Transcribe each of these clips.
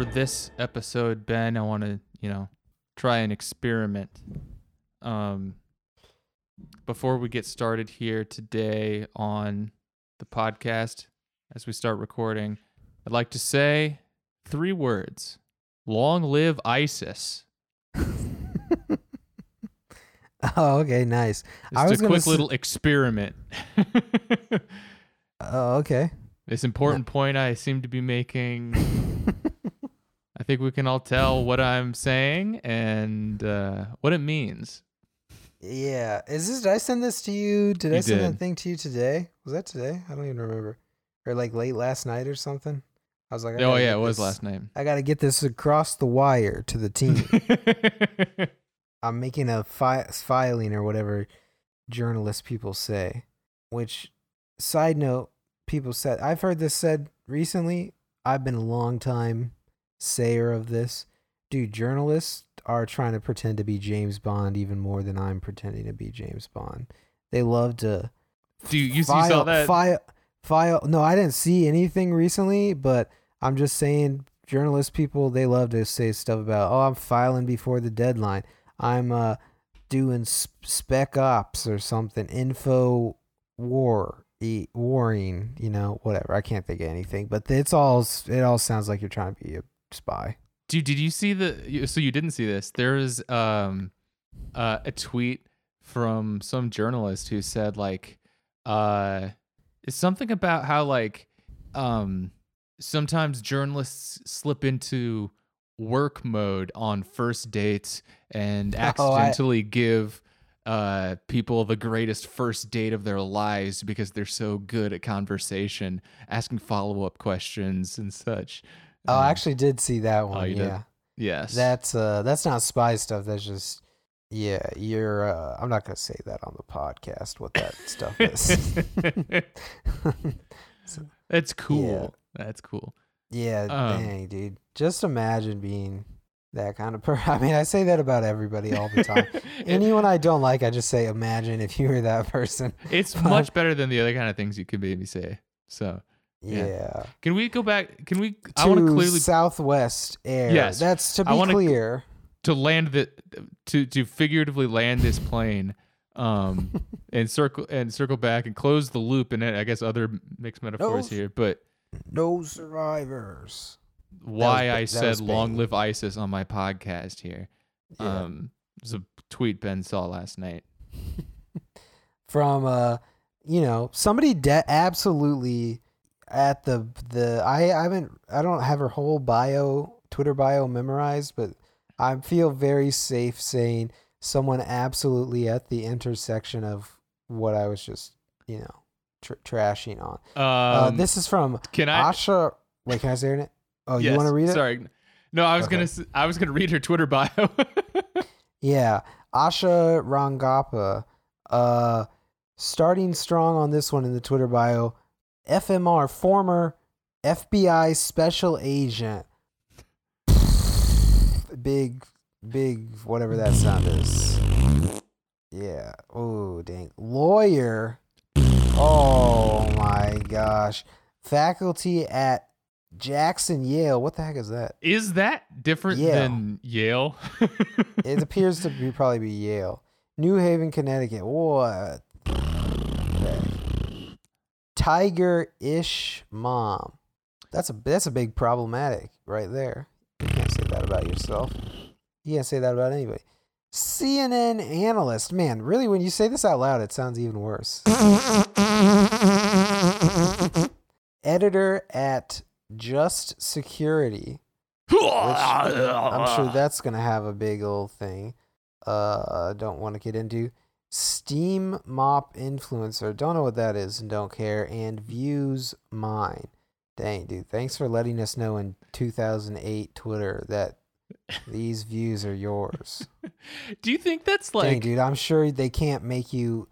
for this episode, Ben, I want to, you know, try an experiment. Um, before we get started here today on the podcast, as we start recording, I'd like to say three words: "Long live ISIS." Oh, okay, nice. I was a quick s- little experiment. Oh, okay. this important point I seem to be making. Think we can all tell what I'm saying and uh, what it means. yeah. Is this? Did I send this to you? Did I send did. that thing to you today? Was that today? I don't even remember. Or like late last night or something. I was like, I Oh yeah, it was this- last night. I got to get this across the wire to the team. I'm making a fi- filing or whatever journalist people say. Which, side note, people said I've heard this said recently. I've been a long time sayer of this. Dude, journalists are trying to pretend to be James Bond even more than I'm pretending to be James Bond. They love to. Do you- you file, saw that? File, file. No, I didn't see anything recently, but I'm just saying, journalist people they love to say stuff about. Oh, I'm filing before the deadline. I'm uh doing spec ops or something. Info war, e- warring. You know, whatever. I can't think of anything, but it's all. It all sounds like you're trying to be a spy. Dude, did you see the? So you didn't see this? There was um, uh, a tweet from some journalist who said like, uh, it's something about how like, um, sometimes journalists slip into work mode on first dates and Oh, I- accidentally give uh people the greatest first date of their lives because they're so good at conversation asking follow-up questions and such Oh, Um, I actually did see that one. you did? yeah. yes That's uh that's not spy stuff. That's just yeah, you're uh I'm not gonna say that on the podcast what that stuff is. That's cool. Yeah. That's cool. yeah, Um, dang, dude. Just imagine being that kind of person. I mean, I say that about everybody all the time. Anyone I don't like, I just say imagine if you were that person. it's but- much better than the other kind of things you could maybe say. So, Yeah. Yeah. can we go back? Can we? I want to To clearly Southwest Air. Yes. That's to be wanna- clear. to land the to to figuratively land this plane, um, and circle and circle back and close the loop. And I guess other mixed metaphors No. here, but No survivors. why ba- I said "Long live ISIS" on my podcast here. Yeah. Um, it's a tweet Ben saw last night. from uh you know somebody de- absolutely at the the I I haven't I don't have her whole bio Twitter bio memorized but I feel very safe saying someone absolutely at the intersection of what I was just you know tr- trashing on. uh, Um, this is from can I? Asha. Wait, can I say it? name? Oh, you want to read it? Sorry. No, I was Okay. gonna. I was gonna read her Twitter bio. Yeah, Asha Rangappa, uh, starting strong on this one in the Twitter bio. FMR, former FBI special agent. Big, big, whatever that sound is. Yeah. Oh, dang. Lawyer. Oh my gosh. Faculty at Jackson Yale. What the heck is that? Is that different Yale. than Yale? It appears to be probably be Yale. New Haven, Connecticut. What? Tiger ish mom. That's a that's a big problematic right there. You can't say that about yourself. You can't say that about anybody. CNN analyst. Man, really when you say this out loud it sounds even worse. Editor at Just Security. Which I'm sure that's gonna have a big old thing. Uh, don't want to get into Steam Mop influencer. Don't know what that is and don't care. And views mine. Dang, dude. Thanks for letting us know in 2008 Twitter that these views are yours. Do you think that's Dang, like? dude. I'm sure they can't make you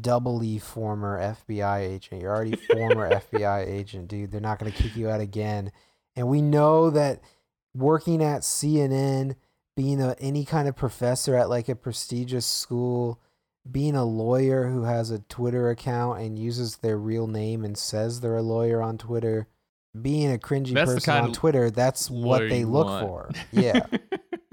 doubly former FBI agent. You're already former FBI agent, dude. They're not gonna kick you out again. And we know that working at CNN, being a, any kind of professor at like a prestigious school, being a lawyer who has a Twitter account and uses their real name and says they're a lawyer on Twitter, being a cringy That's person on Twitter, that's what they look want. for. Yeah.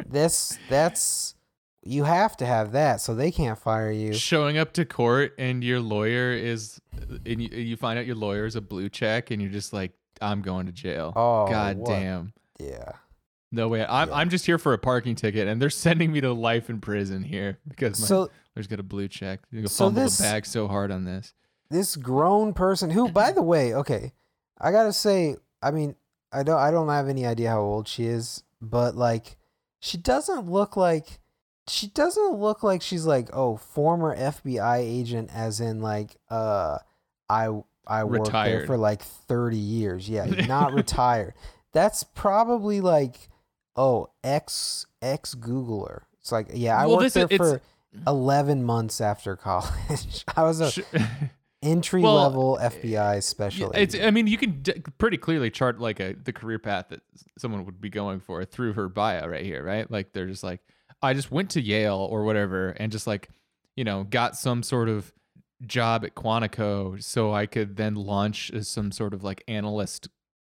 this that's you have to have that so they can't fire you. Showing up to court and your lawyer is, and you, you find out your lawyer is a blue check, and you're just like, I'm going to jail. Oh, God what- damn. Yeah. No way. I'm Yeah. I'm just here for a parking ticket, and they're sending me to life in prison here because my So lawyer's got a blue check. You can So fumble this- the bag so hard on this. this grown person who by the way okay i gotta say i mean i don't i don't have any idea how old she is but like she doesn't look like she doesn't look like she's like oh former fbi agent as in like uh i i worked there for like 30 years yeah not retired that's probably like oh ex ex googler it's like yeah i Well, worked there is- for 11 months after college i was a Sh- entry Well, level FBI special. Yeah, it's. I mean, you can d- pretty clearly chart like a the career path that someone would be going for through her bio right here, right? Like they're just like, I just went to Yale or whatever, and just like, you know, got some sort of job at Quantico, so I could then launch some sort of like analyst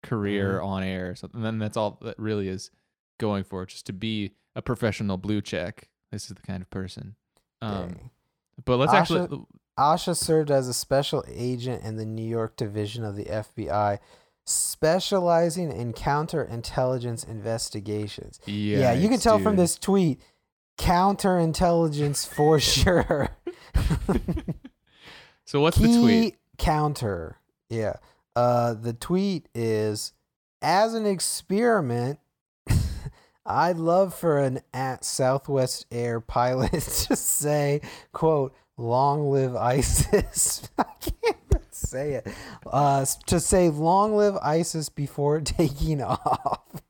career Mm-hmm. on air or something. And then that's all that really is going for, just to be a professional blue check. This is the kind of person. Um, but let's Asha- actually. Asha served as a special agent in the New York division of the FBI, specializing in counterintelligence investigations. Yeah, you can tell from this tweet, counterintelligence for sure. So what's Key the tweet? counter. Yeah. Uh, the tweet is as an experiment. I'd love for an at Southwest Air pilot to say, "quote Long live ISIS." I can't say it. Uh, to say "Long live ISIS" before taking off.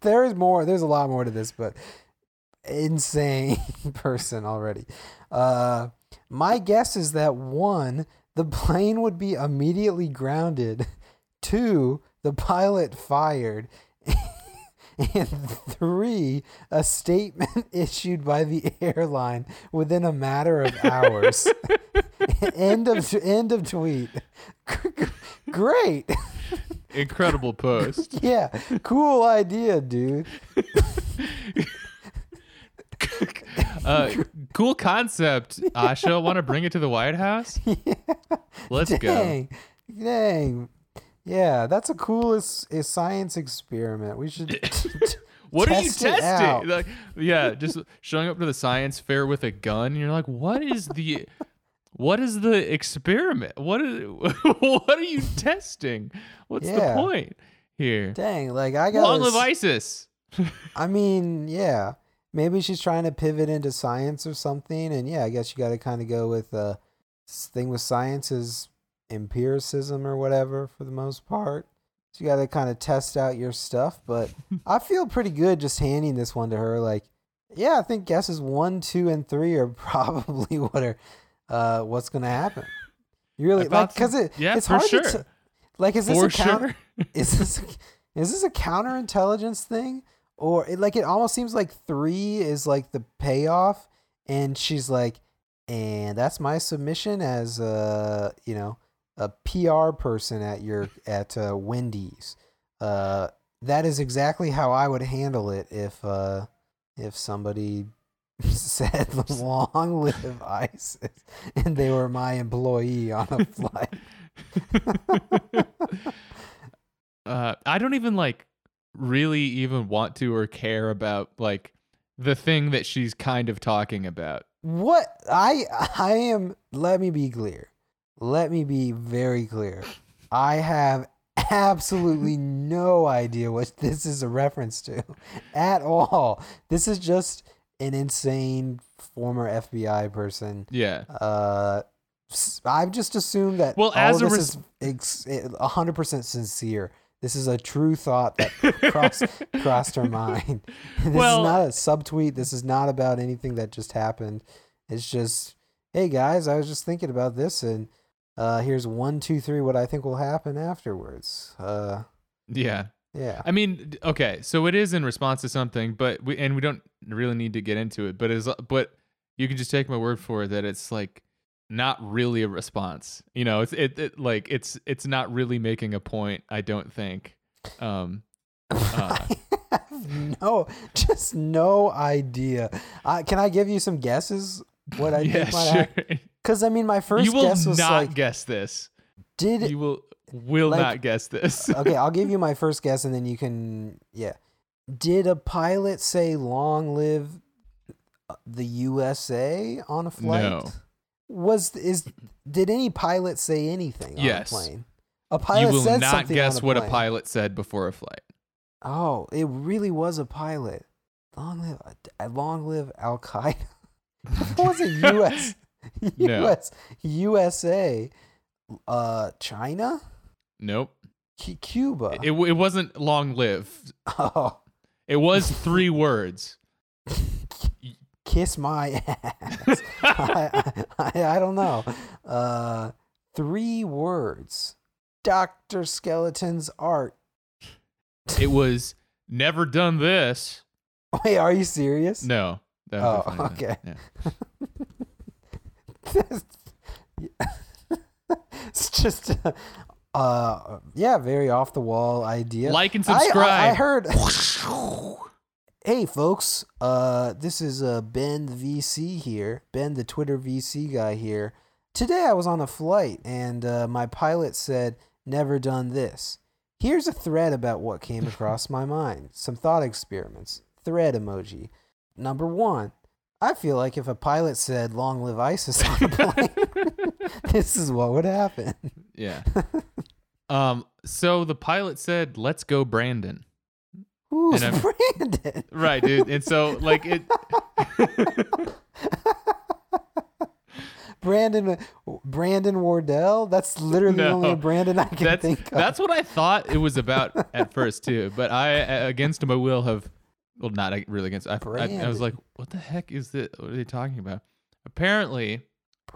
there is more. There's a lot more to this, but insane person already. Uh, my guess is that one, the plane would be immediately grounded. Two, the pilot fired. And three, a statement issued by the airline within a matter of hours. end of end of tweet. Great. Incredible post. Yeah, cool idea, dude. uh, cool concept. Asha, want to bring it to the White House? Let's go. dang, Dang. Yeah, that's a cool is, is science experiment. We should What are you Test it out. testing? Like, yeah, just showing up to the science fair with a gun. And you're like, what is the, what is the experiment? What is, what are you testing? What's Yeah. the point here? Dang, like I got Long live ISIS. I mean, yeah. Maybe she's trying to pivot into science or something and yeah, I guess you got to kind of go with uh thing with science is empiricism or whatever for the most part. So you got to kind of test out your stuff, but I feel pretty good just handing this one to her like yeah, I think guesses 1, 2 and 3 are probably what are uh what's going to happen. You really like cuz it Yeah, it's hard sure. to t- like is this For a counter sure. is this a, is this a counterintelligence thing or it, like it almost seems like three is like the payoff and she's like and that's my submission as uh you know a pr person at your at uh, wendy's uh that is exactly how i would handle it if uh if somebody said long live isis and they were my employee on a flight uh, I don't even like really even want to or care about like the thing that she's kind of talking about. What I I am let me be clear. Let me be very clear. I have absolutely no idea what this is a reference to at all. This is just an insane former FBI person. Yeah. Uh I've just assumed that Well, all as of a this is ex- 100% sincere. This is a true thought that crossed crossed her mind. This Well- is not a subtweet. This is not about anything that just happened. It's just, hey guys, I was just thinking about this, and uh, here's one, two, three. What I think will happen afterwards. Uh, Yeah. yeah, I mean, okay, so it is in response to something, but we and we don't really need to get into it, but is but you can just take my word for it that it's like not really a response. You know, it's it, it like it's it's not really making a point. I don't think. Um, uh, no, just no idea. Uh, can I give you some guesses? What I yeah, think might sure. Because I mean, my first You will guess was not like, guess this. did? You will will like- not guess this. okay, I'll give you my first guess, and then you can. Yeah, did a pilot say "Long live uh, the USA" on a flight? No. Was is did any pilot say anything on Yes. a plane? A pilot you will said not something guess on what a pilot said before a flight. Oh, it really was a pilot. Long live, uh, long live Al Qaeda. it wasn't U.S. No. U.S. USA. Uh, China, Nope. Cu- Cuba. It, it wasn't long live. oh, It was three words. kiss my ass. I, I, I don't know. Uh, three words. Doctor Skeleton's art. It was never done this. Wait, are you serious? No. Oh, would be funny, okay. Yeah. it's just, uh, uh, yeah, very off the wall idea. Like and I- I- subscribe. I, heard. hey, folks, uh, this is uh, Ben the VC here. Ben, the Twitter VC guy here. Today I was on a flight and uh, my pilot said, "Never done this." Here's a thread about what came across my mind. Some thought experiments. Thread emoji. Number one. I feel like if a pilot said "Long live ISIS" on a plane, this is what would happen. yeah. Um. So the pilot said, "Let's go, Brandon." Who's Brandon? Right, dude. And so, like it. Brandon Brandon Wardell. That's literally the only Brandon I can that's think of. that's what I thought it was about at first too. But I, against my will, have well, not really against. I, I, I was like, what the heck is this? What are they talking about? Apparently,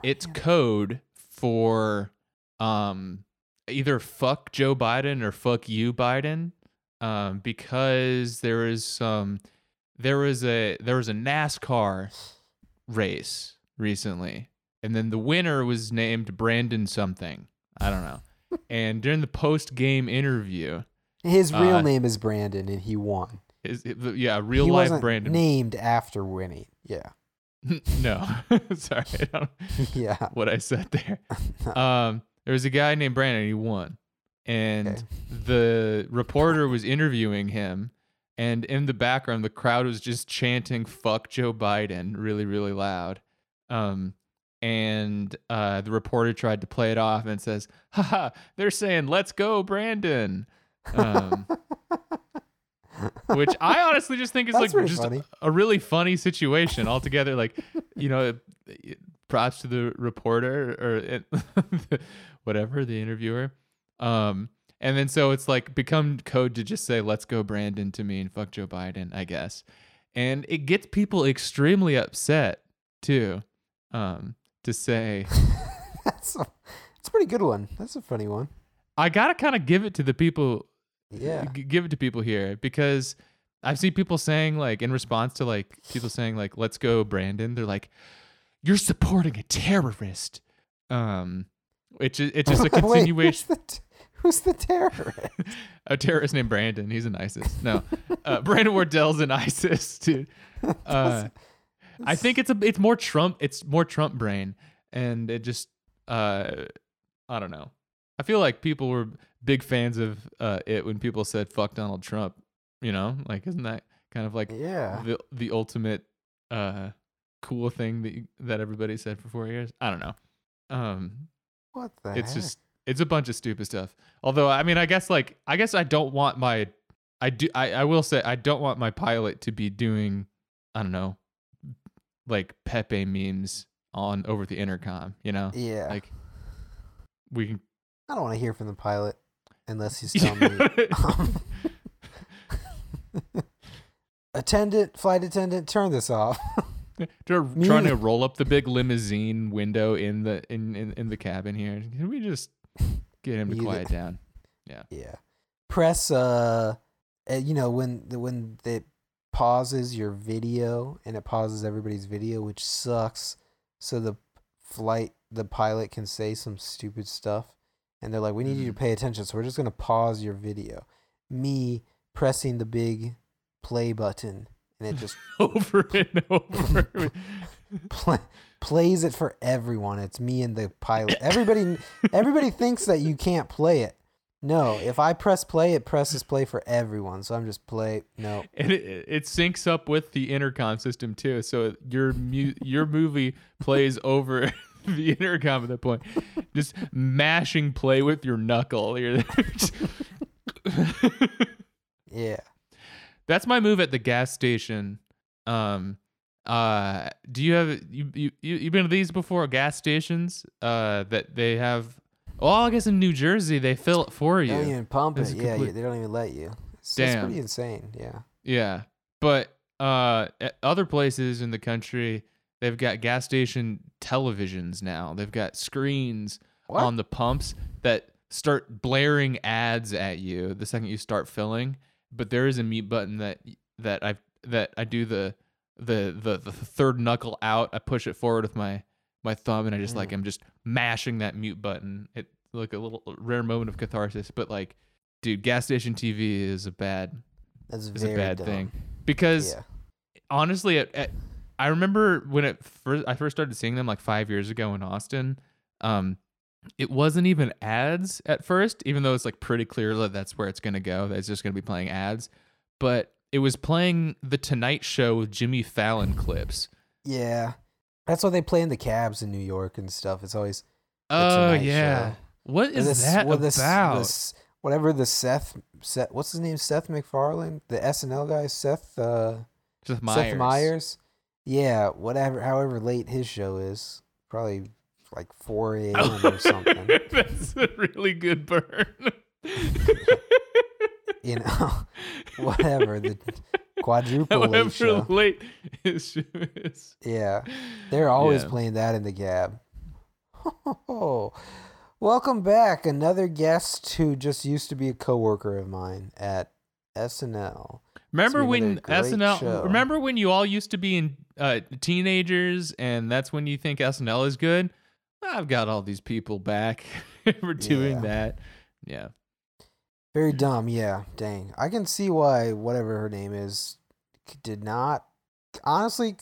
it's code for um either fuck Joe Biden or fuck you Biden um because there is some there was a there was a NASCAR race recently and then the winner was named Brandon something I don't know and during the post game interview His real uh, name is Brandon, and he won. Is it, yeah real he life wasn't Brandon named after Winnie. Yeah, no sorry I don't yeah. what I said there. Um, there was a guy named Brandon. He won, and Okay. the reporter was interviewing him, and in the background, the crowd was just chanting "fuck Joe Biden" really, really loud. Um, and uh, the reporter tried to play it off and says, "Haha, they're saying let's go, Brandon." Um, which I honestly just think is That's like just funny. a really funny situation altogether. Like, you know, props to the reporter or whatever the interviewer. Um, and then so it's like become code to just say "Let's go, Brandon" to me and fuck Joe Biden, I guess. And it gets people extremely upset too. Um, to say That's a, it's a pretty good one. That's a funny one. I gotta kind of give it to the people Yeah. g- give it to people here because I've seen people saying like in response to like people saying like let's go Brandon they're like you're supporting a terrorist um which is it's just a Wait, continuation who's, the t- who's the terrorist? a terrorist named Brandon he's an ISIS no uh, Brandon Wardell's an ISIS dude uh, I think it's a it's more Trump it's more Trump brain and it just uh I don't know I feel like people were big fans of uh it when people said fuck Donald Trump you know like isn't that kind of like yeah. the the ultimate uh cool thing that you, that everybody said for 4 years I don't know um What the it's heck? just it's a bunch of stupid stuff although I mean I guess like I guess I don't want my I do I, I will say I don't want my pilot to be doing I don't know like Pepe memes on over the intercom, you know? yeah. Like we can I don't want to hear from the pilot unless he's telling me. Um, attendant, flight attendant, turn this off. They're trying to roll up the big limousine window in the in, in, in the cabin here. Can we just get him to quiet down? yeah. Yeah. Press uh, you know when the when it pauses your video and it pauses everybody's video, which sucks. So the flight the pilot can say some stupid stuff, and they're like, "We need you to Mhm. pay attention," so we're just gonna pause your video. Me pressing the big play button, and it just over and over. play, plays it for everyone. It's me and the pilot. Everybody, everybody thinks that you can't play it. No, if I press play, it presses play for everyone. So I'm just play. No, and it, it syncs up with the intercom system too. So your mu- your movie plays over the intercom at that point, just mashing play with your knuckle. You're yeah. That's my move at the gas station. Um, uh, do you have you you you been to these before? Gas stations, uh, that they have. Well, I guess in New Jersey they fill it for you. They don't even pump it. a Yeah, complete- they don't even let you. It's, it's Damn. pretty insane. Yeah. Yeah, but uh, at other places in the country, they've got gas station televisions now. They've got screens What? on the pumps that start blaring ads at you the second you start filling. But there is a mute button that that I that I do the the the the third knuckle out. I push it forward with my my thumb, and I just like Mm. I'm just mashing that mute button. It like a little rare moment of catharsis. But like, dude, gas station TV is a bad That's is very a bad dumb. thing because Yeah. honestly, at, at, I remember when it first I first started seeing them like five years ago in Austin. Um, it wasn't even ads at first, even though it's like pretty clear that that's where it's gonna go. That it's just gonna be playing ads, but it was playing the Tonight Show with Jimmy Fallon clips. Yeah. That's what they play in the cabs in New York and stuff. It's always Oh Tonight yeah, Show. what is this- that what this- about? this- whatever the Seth, Seth, what's his name? Seth MacFarlane, the SNL guy, Seth, uh, Seth Meyers. Seth Meyers. Yeah, whatever, however late his show is, probably like 4 a.m. or something. That's a really good burn. You know, whatever the quadruple late However show. late his show is. Yeah, they're always Yeah. playing that in the cab. Welcome back, another guest who just used to be a coworker of mine at SNL. Remember when SNL? show. Remember when you all used to be in uh, teenagers, and that's when you think SNL is good? I've got all these people back for doing Yeah. that. Yeah, Very dumb, yeah. Dang, I can see why whatever her name is did not. Honestly,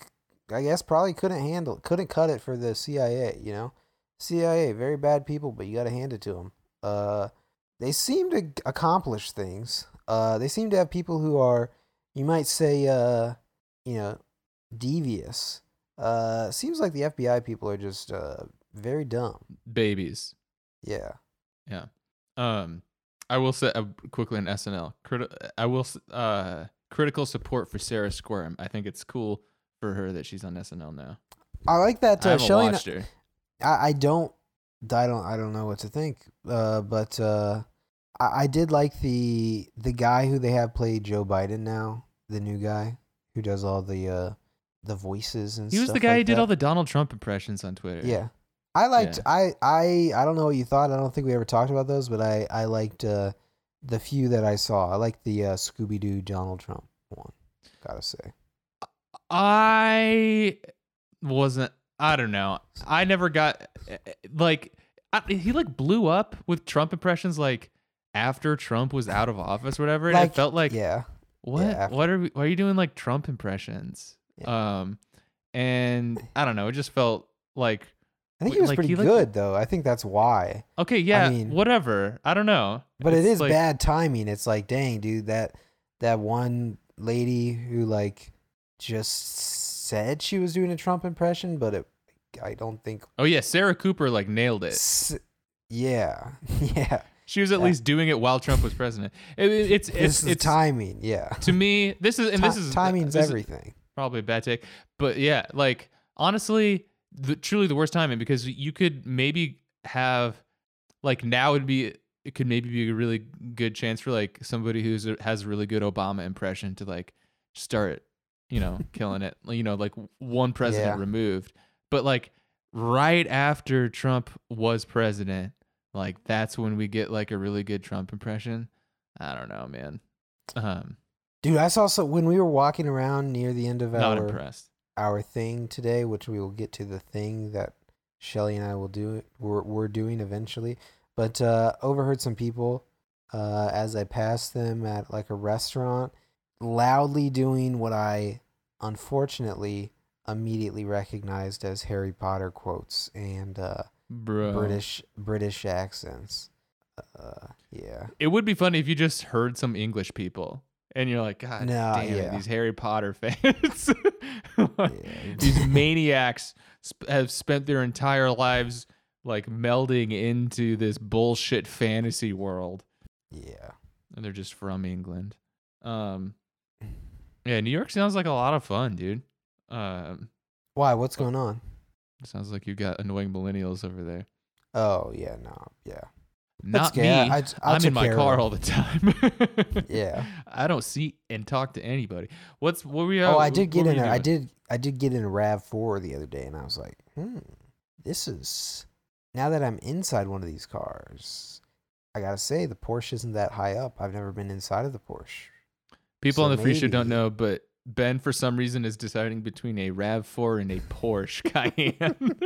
I guess probably couldn't handle, couldn't cut it for the CIA. You know, CIA very bad people, but you got to hand it to them. Uh, they seem to accomplish things. Uh, they seem to have people who are, you might say, uh, you know, devious. Uh, seems like the FBI people are just uh very dumb. babies. Yeah. Yeah. Um, I will say uh, quickly on SNL. Criti- I will uh critical support for Sarah Squirm. I think it's cool for her that she's on SNL now. I like that I uh, haven't showing. watched her. I, I don't I don't I don't know what to think. Uh, but uh, I, I did like the the guy who they have play Joe Biden now, the new guy who does all the uh the voices and stuff. He was the guy like who did that. all the Donald Trump impressions on Twitter. Yeah. I liked Yeah. I I I don't know what you thought. I don't think we ever talked about those, but I I liked uh the few that I saw. I liked the uh, Scooby Doo Donald Trump one. Gotta say. I wasn't. I don't know. I never got like I, he like blew up with Trump impressions like after Trump was out of office or whatever. And Like, it felt like yeah. What? after- what are we, why are you doing like Trump impressions? Um, and I don't know. It just felt like I think he was like, pretty he, like- good though. I think that's why. okay, yeah, I mean- whatever. I don't know. But it It's like- bad timing. It's like, dang, dude, that that one lady who like just said she was doing a Trump impression, but it, I don't think. Oh yeah, Sarah Cooper like nailed it. S- yeah, yeah. She was at Yeah. least doing it while Trump was president. It- it- it's It's, it's timing. Yeah, to me. This is and this is timing's this is- everything. probably a bad take but yeah like honestly the truly the worst timing because you could maybe have like now would be it could maybe be a really good chance for like somebody who's has a really good obama impression to like start you know killing it you know like one president Yeah. removed but like right after trump was president like that's when we get like a really good trump impression i don't know man um Dude, I saw so when we were walking around near the end of not our impressed our thing today, which we will get to the thing that Shelly and I will do. We're we're doing eventually. But uh, overheard some people uh, as I passed them at like a restaurant loudly doing what I unfortunately immediately recognized as Harry Potter quotes and uh, Bro. British British accents. Uh, yeah. It would be funny if you just heard some English people and you're like, God Nah, damn yeah. these Harry Potter fans. these maniacs sp- have spent their entire lives like melding into this bullshit fantasy world yeah. and they're just from England. Um Yeah, New York sounds like a lot of fun, dude. Um Why? What's going on? Sounds like you got annoying millennials over there. Oh yeah, no, yeah. Not me. I- I'm in my car all the time. Yeah. I don't see and talk to anybody. What's what were you? Oh, I did get in a, I did I did get in a Rav Four the other day, and I was like, hmm, this is now that I'm inside one of these cars. I gotta say the Porsche isn't that high up. I've never been inside of the Porsche. People so on the free show don't know, but Ben for some reason is deciding between a Rav Four and a Porsche Cayenne.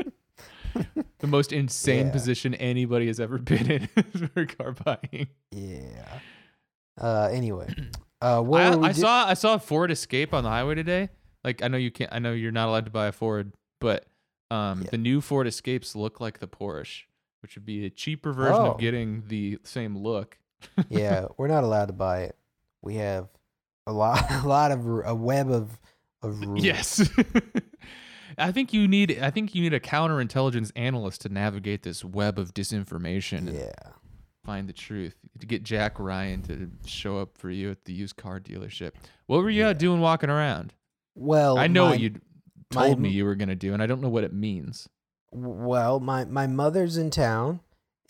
the most insane Yeah. position anybody has ever been in for car buying. Yeah. Uh. Anyway. Uh. What I, I do- saw I saw a Ford Escape on the highway today. Like I know you can't. I know you're not allowed to buy a Ford, but um, Yeah. the new Ford Escapes look like the Porsche, which would be a cheaper version Oh. of getting the same look. yeah, we're not allowed to buy it. We have a lot, a lot of a web of of rules. Yes. I think you need I think you need a counterintelligence analyst to navigate this web of disinformation and Yeah. find the truth. To get Jack Ryan to show up for you at the used car dealership. What were you Yeah. doing walking around? Well, I know my- what you my- told me you were going to do and I don't know what it means. Well, my my mother's in town,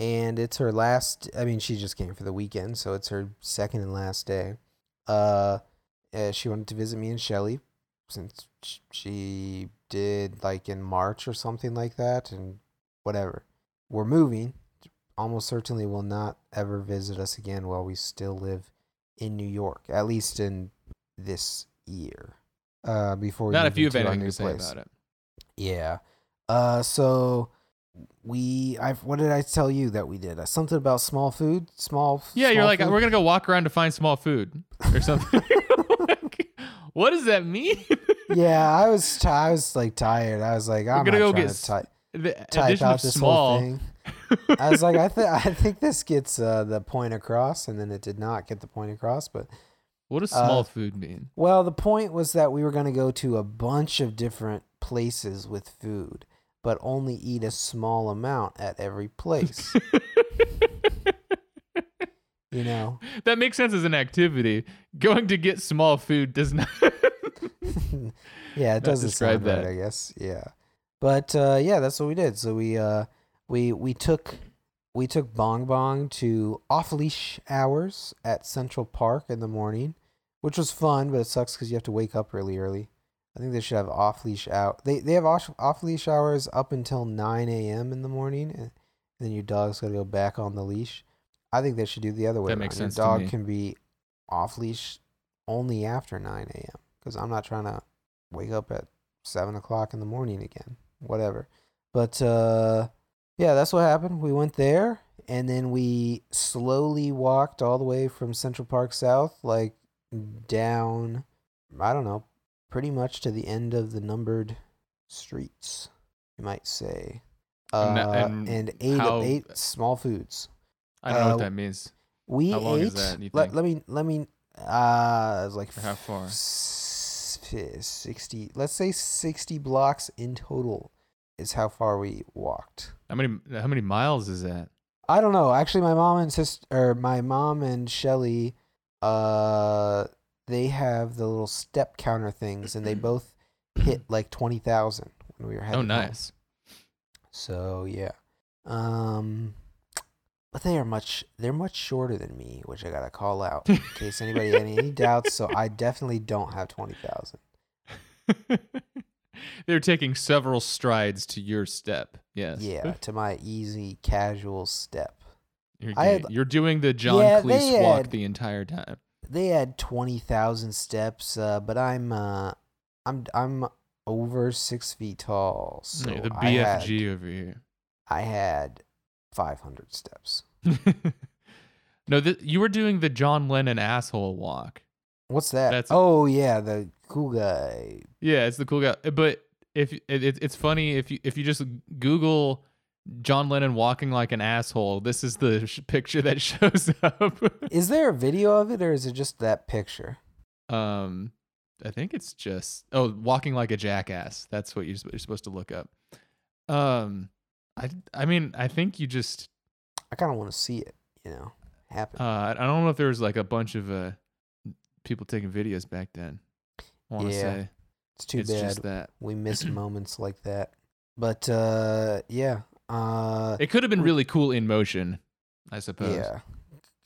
and it's her last. I mean, she just came for the weekend, so it's her second and last day. Uh, she wanted to visit me and Shelly, since she did like in March or something like that, and whatever. We're moving. Almost certainly will not ever visit us again while we still live in New York, at least in this year. Uh, before we Not if you have anything new to say place. about it. Yeah. Uh, so we, I, what did I tell you that we did? Uh, something about small food, small. Yeah, you're like food? we're to go walk around to find small food or something. Like, what does that mean? yeah, I was, ti I was like tired. I was like, I'm gonna go get to ty- the type out this small whole thing. I was like, I think, I think this gets uh, the point across, and then it did not get the point across. But What does uh, small food mean? well, the point was that we were going to go to a bunch of different places with food, but only eat a small amount at every place. you know. That makes sense as an activity. Going to get small food does not. yeah, it doesn't describe sound right, that. I guess. Yeah. But uh, yeah, that's what we did. So we uh, we we took we took Bong Bong to off leash hours at Central Park in the morning, which was fun, but it sucks because you have to wake up really early. I think they should have off leash out. They they have off off leash hours up until nine a.m. in the morning, and then your dog's got to go back on the leash. I think they should do the other way. That around. makes Your sense to dog can be off leash only after nine a.m. Because I'm not trying to wake up at seven o'clock in the morning again. Whatever. But uh, yeah, that's what happened. We went there, and then we slowly walked all the way from Central Park South, like down. I don't know, pretty much to the end of the numbered streets, you might say. Uh, And and, ate how- ate small foods. I don't know Uh, what that means. We How long ate. is that, let, let me let me. Uh, it was like how far? sixty. Let's say sixty blocks in total is how far we walked. How many how many miles is that? I don't know. Actually, my mom and sister, or my mom and Shelly, uh, they have the little step counter things, and they both hit like twenty thousand when we were heading Oh, home. nice. So yeah, um, but they are much they're much shorter than me, which I gotta call out in case anybody had any doubts. So I definitely don't have twenty thousand. They're taking several strides to your step. Yes. Yeah, to my easy casual step. You're, had- doing- you're doing the John Yeah, Cleese walk had- the entire time. They had twenty thousand steps, uh, but I'm uh, I'm I'm over six feet tall. So Yeah, the I had, BFG over here. I had 500 steps. no, th- you were doing the John Lennon asshole walk. What's that? That's- oh yeah, the cool guy. Yeah, it's the cool guy. But if it, it, it's funny if you if you just Google John Lennon walking like an asshole, this is the sh- picture that shows up. Is there a video of it or is it just that picture? um, I think it's just oh, walking like a jackass. That's what you're, you're supposed to look up. Um, I I mean I think you just I kind of want to see it. You know, happen. uh I don't know if there was like a bunch of uh people taking videos back then. I want to Yeah, say it's too it's bad that. we miss moments like that. But uh, yeah, uh, It could have been really cool in motion, I suppose. yeah.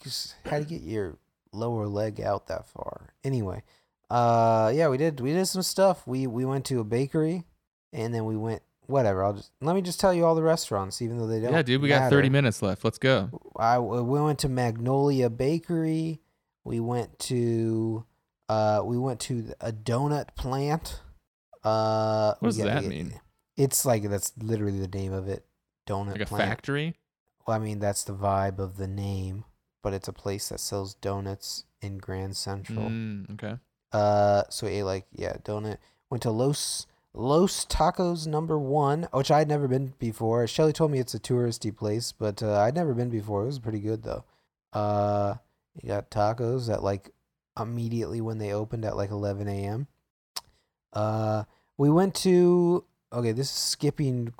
Just how to get your lower leg out that far. Anyway, uh, yeah, we did we did some stuff. We we went to a bakery, and then we went whatever. I'll just let me just tell you all the restaurants, even though they don't. Yeah, dude, we got 30 minutes left. Let's go. I we went to Magnolia Bakery. We went to uh we went to a donut plant. Uh What does that mean? It's like that's literally the name of it. Donut Like a plant. factory? Well, I mean that's the vibe of the name, but it's a place that sells donuts in Grand Central. Mm, okay. Uh, so we ate like yeah, donut. Went to Los Los Tacos number one, which I'd never been before. Shelly told me it's a touristy place, but uh, I'd never been before. It was pretty good though. Uh, you got tacos at like immediately when they opened at like 11 a.m. Uh, we went to okay. This is skipping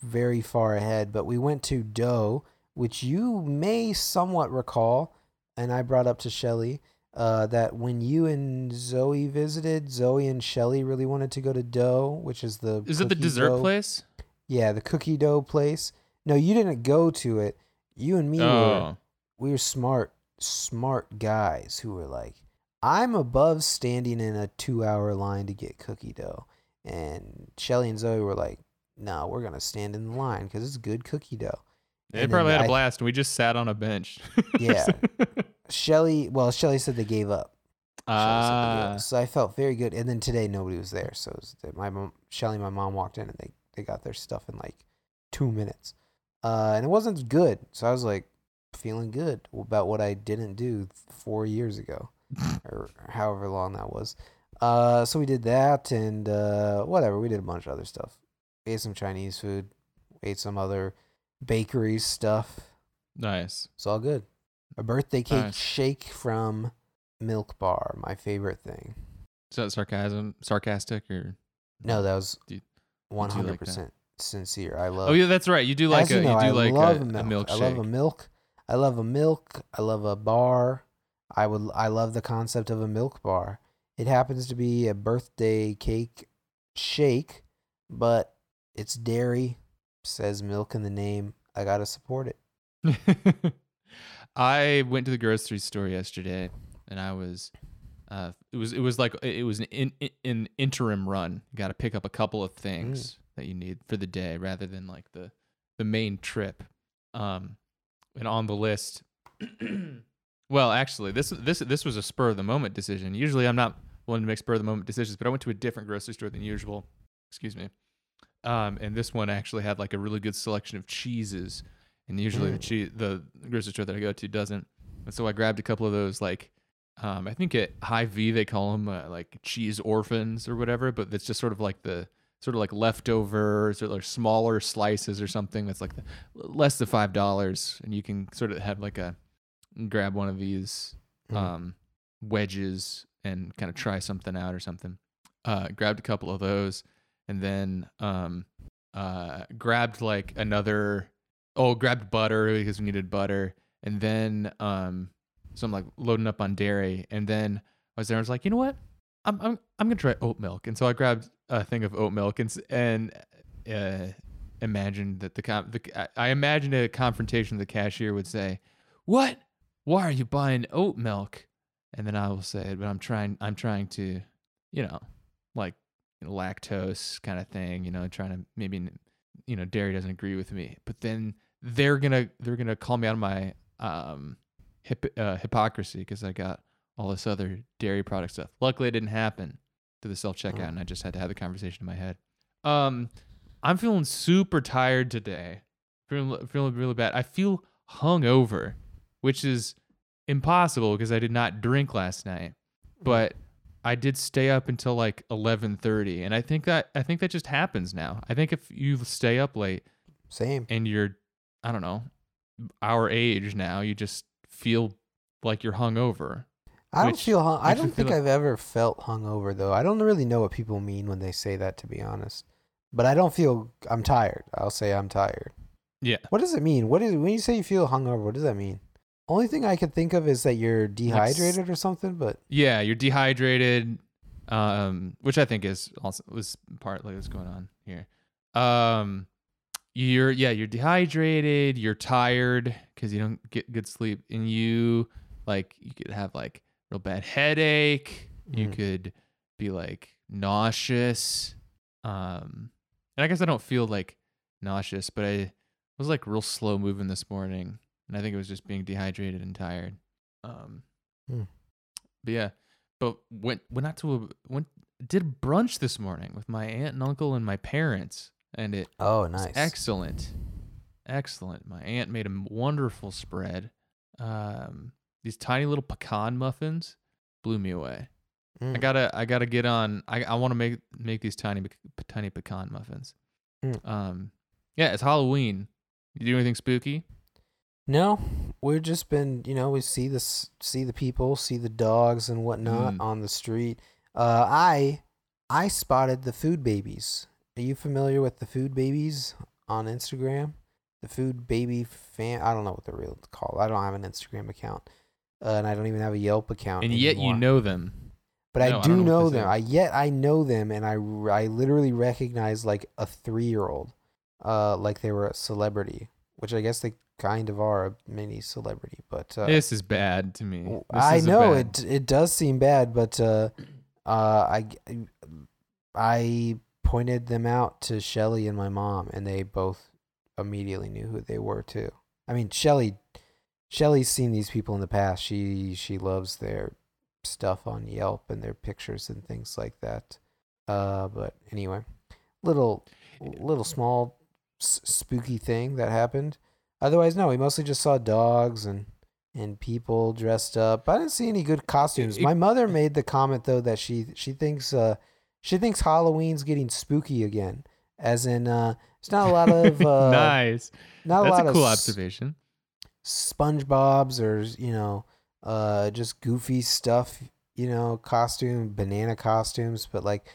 very far ahead, but we went to Doe, which you may somewhat recall, and I brought up to Shelly uh, that when you and Zoe visited, Zoe and Shelly really wanted to go to Doe, which is the Is it the dessert dough- place? Yeah, the cookie dough place. No, you didn't go to it. You and me were Oh. we were smart, smart guys who were like, I'm above standing in a two hour line to get cookie dough. And Shelly and Zoe were like, No, we're gonna stand in line because it's good cookie dough. They And probably had a blast and we just sat on a bench. Yeah. Shelly, well, Shelly said they gave up. Shelly said they gave up. So I felt very good. And then today nobody was there, so was my mom, Shelly, and my mom walked in and they they got their stuff in like two minutes. Uh, and it wasn't good, so I was like feeling good about what I didn't do four years ago. or however long that was. Uh, so we did that and uh, whatever. We did a bunch of other stuff. Ate some Chinese food. Ate some other bakery stuff. nice. It's all good. A birthday cake Nice. shake from Milk Bar, my favorite thing. Is that sarcasm, sarcastic, or? No, that was one do you like hundred percent sincere. I love. Oh yeah, that's right. You do like a you know, you do I like love a, a a milk. I love a milk. I love a milk. I love a bar. I would. I love the concept of a milk bar. It happens to be a birthday cake shake, but it's dairy. Says milk in the name. I gotta support it. I went to the grocery store yesterday, and I was, uh, it was it was like it was an in, in, an interim run. You got to pick up a couple of things that you need for the day, rather than like the the main trip. Um, and on the list, well, actually, this this this was a spur of the moment decision. Usually, I'm not one to make spur of the moment decisions, but I went to a different grocery store than usual. Excuse me. Um, and this one actually had like a really good selection of cheeses and usually the Mm. cheese the grocery store that I go to doesn't. And so I grabbed a couple of those like um, I think at Hy-Vee they call them uh, like cheese orphans or whatever, but it's just sort of like the sort of like leftovers or like smaller slices or something that's like the, less than five dollars, and you can sort of have like a grab one of these Mm. um, wedges and kind of try something out or something. Uh, grabbed a couple of those, and then um, uh, grabbed like another. Oh, grabbed butter because we needed butter, and then um, so I'm like loading up on dairy, and then I was there. I was like, you know what? I'm I'm I'm gonna try oat milk, and so I grabbed a thing of oat milk and and uh, imagined that the, com- the I- imagined a confrontation. The cashier would say, "What? Why are you buying oat milk?" And then I will say, "But I'm trying. I'm trying to, you know, like you know, lactose kind of thing. You know, trying to maybe, you know, dairy doesn't agree with me. But then they're gonna they're gonna call me out of my um hip, uh, hypocrisy because I got all this other dairy product stuff. Luckily, it didn't happen. to the self checkout, Oh. and I just had to have the conversation in my head. Um, I'm feeling super tired today. Feeling feeling really bad. I feel hungover, which is impossible because I did not drink last night. But I did stay up until like 11:30, and I think that I think that just happens now. I think if you stay up late Same. and you're I don't know, our age now, you just feel like you're hungover. I don't which feel. Hung- I don't think feel- I've ever felt hungover though. I don't really know what people mean when they say that, to be honest. But I don't feel. I'm tired. I'll say I'm tired. Yeah. What does it mean? What is when you say you feel hungover? What does that mean? Only thing I could think of is that you're dehydrated or something. But Yeah, you're dehydrated, um, which I think is also was partly what's going on here. Um, you're yeah, you're dehydrated, you're tired because you don't get good sleep, and you like you could have like real bad headache. You Mhm. could be like nauseous. Um, and I guess I don't feel like nauseous, but I was like real slow moving this morning, and I think it was just being dehydrated and tired. Um, Hmm. but yeah, but went went out to a went did brunch this morning with my aunt and uncle and my parents, and it oh, was nice. excellent, excellent. My aunt made a wonderful spread. Um, these tiny little pecan muffins blew me away. I Mm. gotta I gotta get on. I I want to make make these tiny tiny pecan muffins. Mm. Um, yeah, it's Halloween. You do anything spooky? No, we've just been, you know, we see this, see the people, see the dogs and whatnot Mm. on the street. Uh, I, I spotted the food babies. Are you familiar with the food babies on Instagram? The food baby fan. I don't know what they're real called. I don't have an Instagram account, uh, and I don't even have a Yelp account. And yet you know them. But No, I I do don't know know, them. I yet I know them, and I I literally recognize like a three year old, uh, like they were a celebrity, which I guess they kind of are a mini celebrity. But uh, this is bad to me. This I know bad- it it does seem bad, but uh, uh, I I pointed them out to Shelly and my mom, and they both immediately knew who they were too. I mean, Shelly Shelly's seen these people in the past. She she loves their stuff on Yelp and their pictures and things like that. Uh, but anyway, little little small s- spooky thing that happened. Otherwise, no, we mostly just saw dogs and and people dressed up. I didn't see any good costumes. it- My mother made the comment though that she she thinks uh she thinks Halloween's getting spooky again. As in, uh, it's not a lot of uh, nice. not a That's lot a cool of observation. SpongeBob's or you know, uh, just goofy stuff. You know, costume, banana costumes. But like,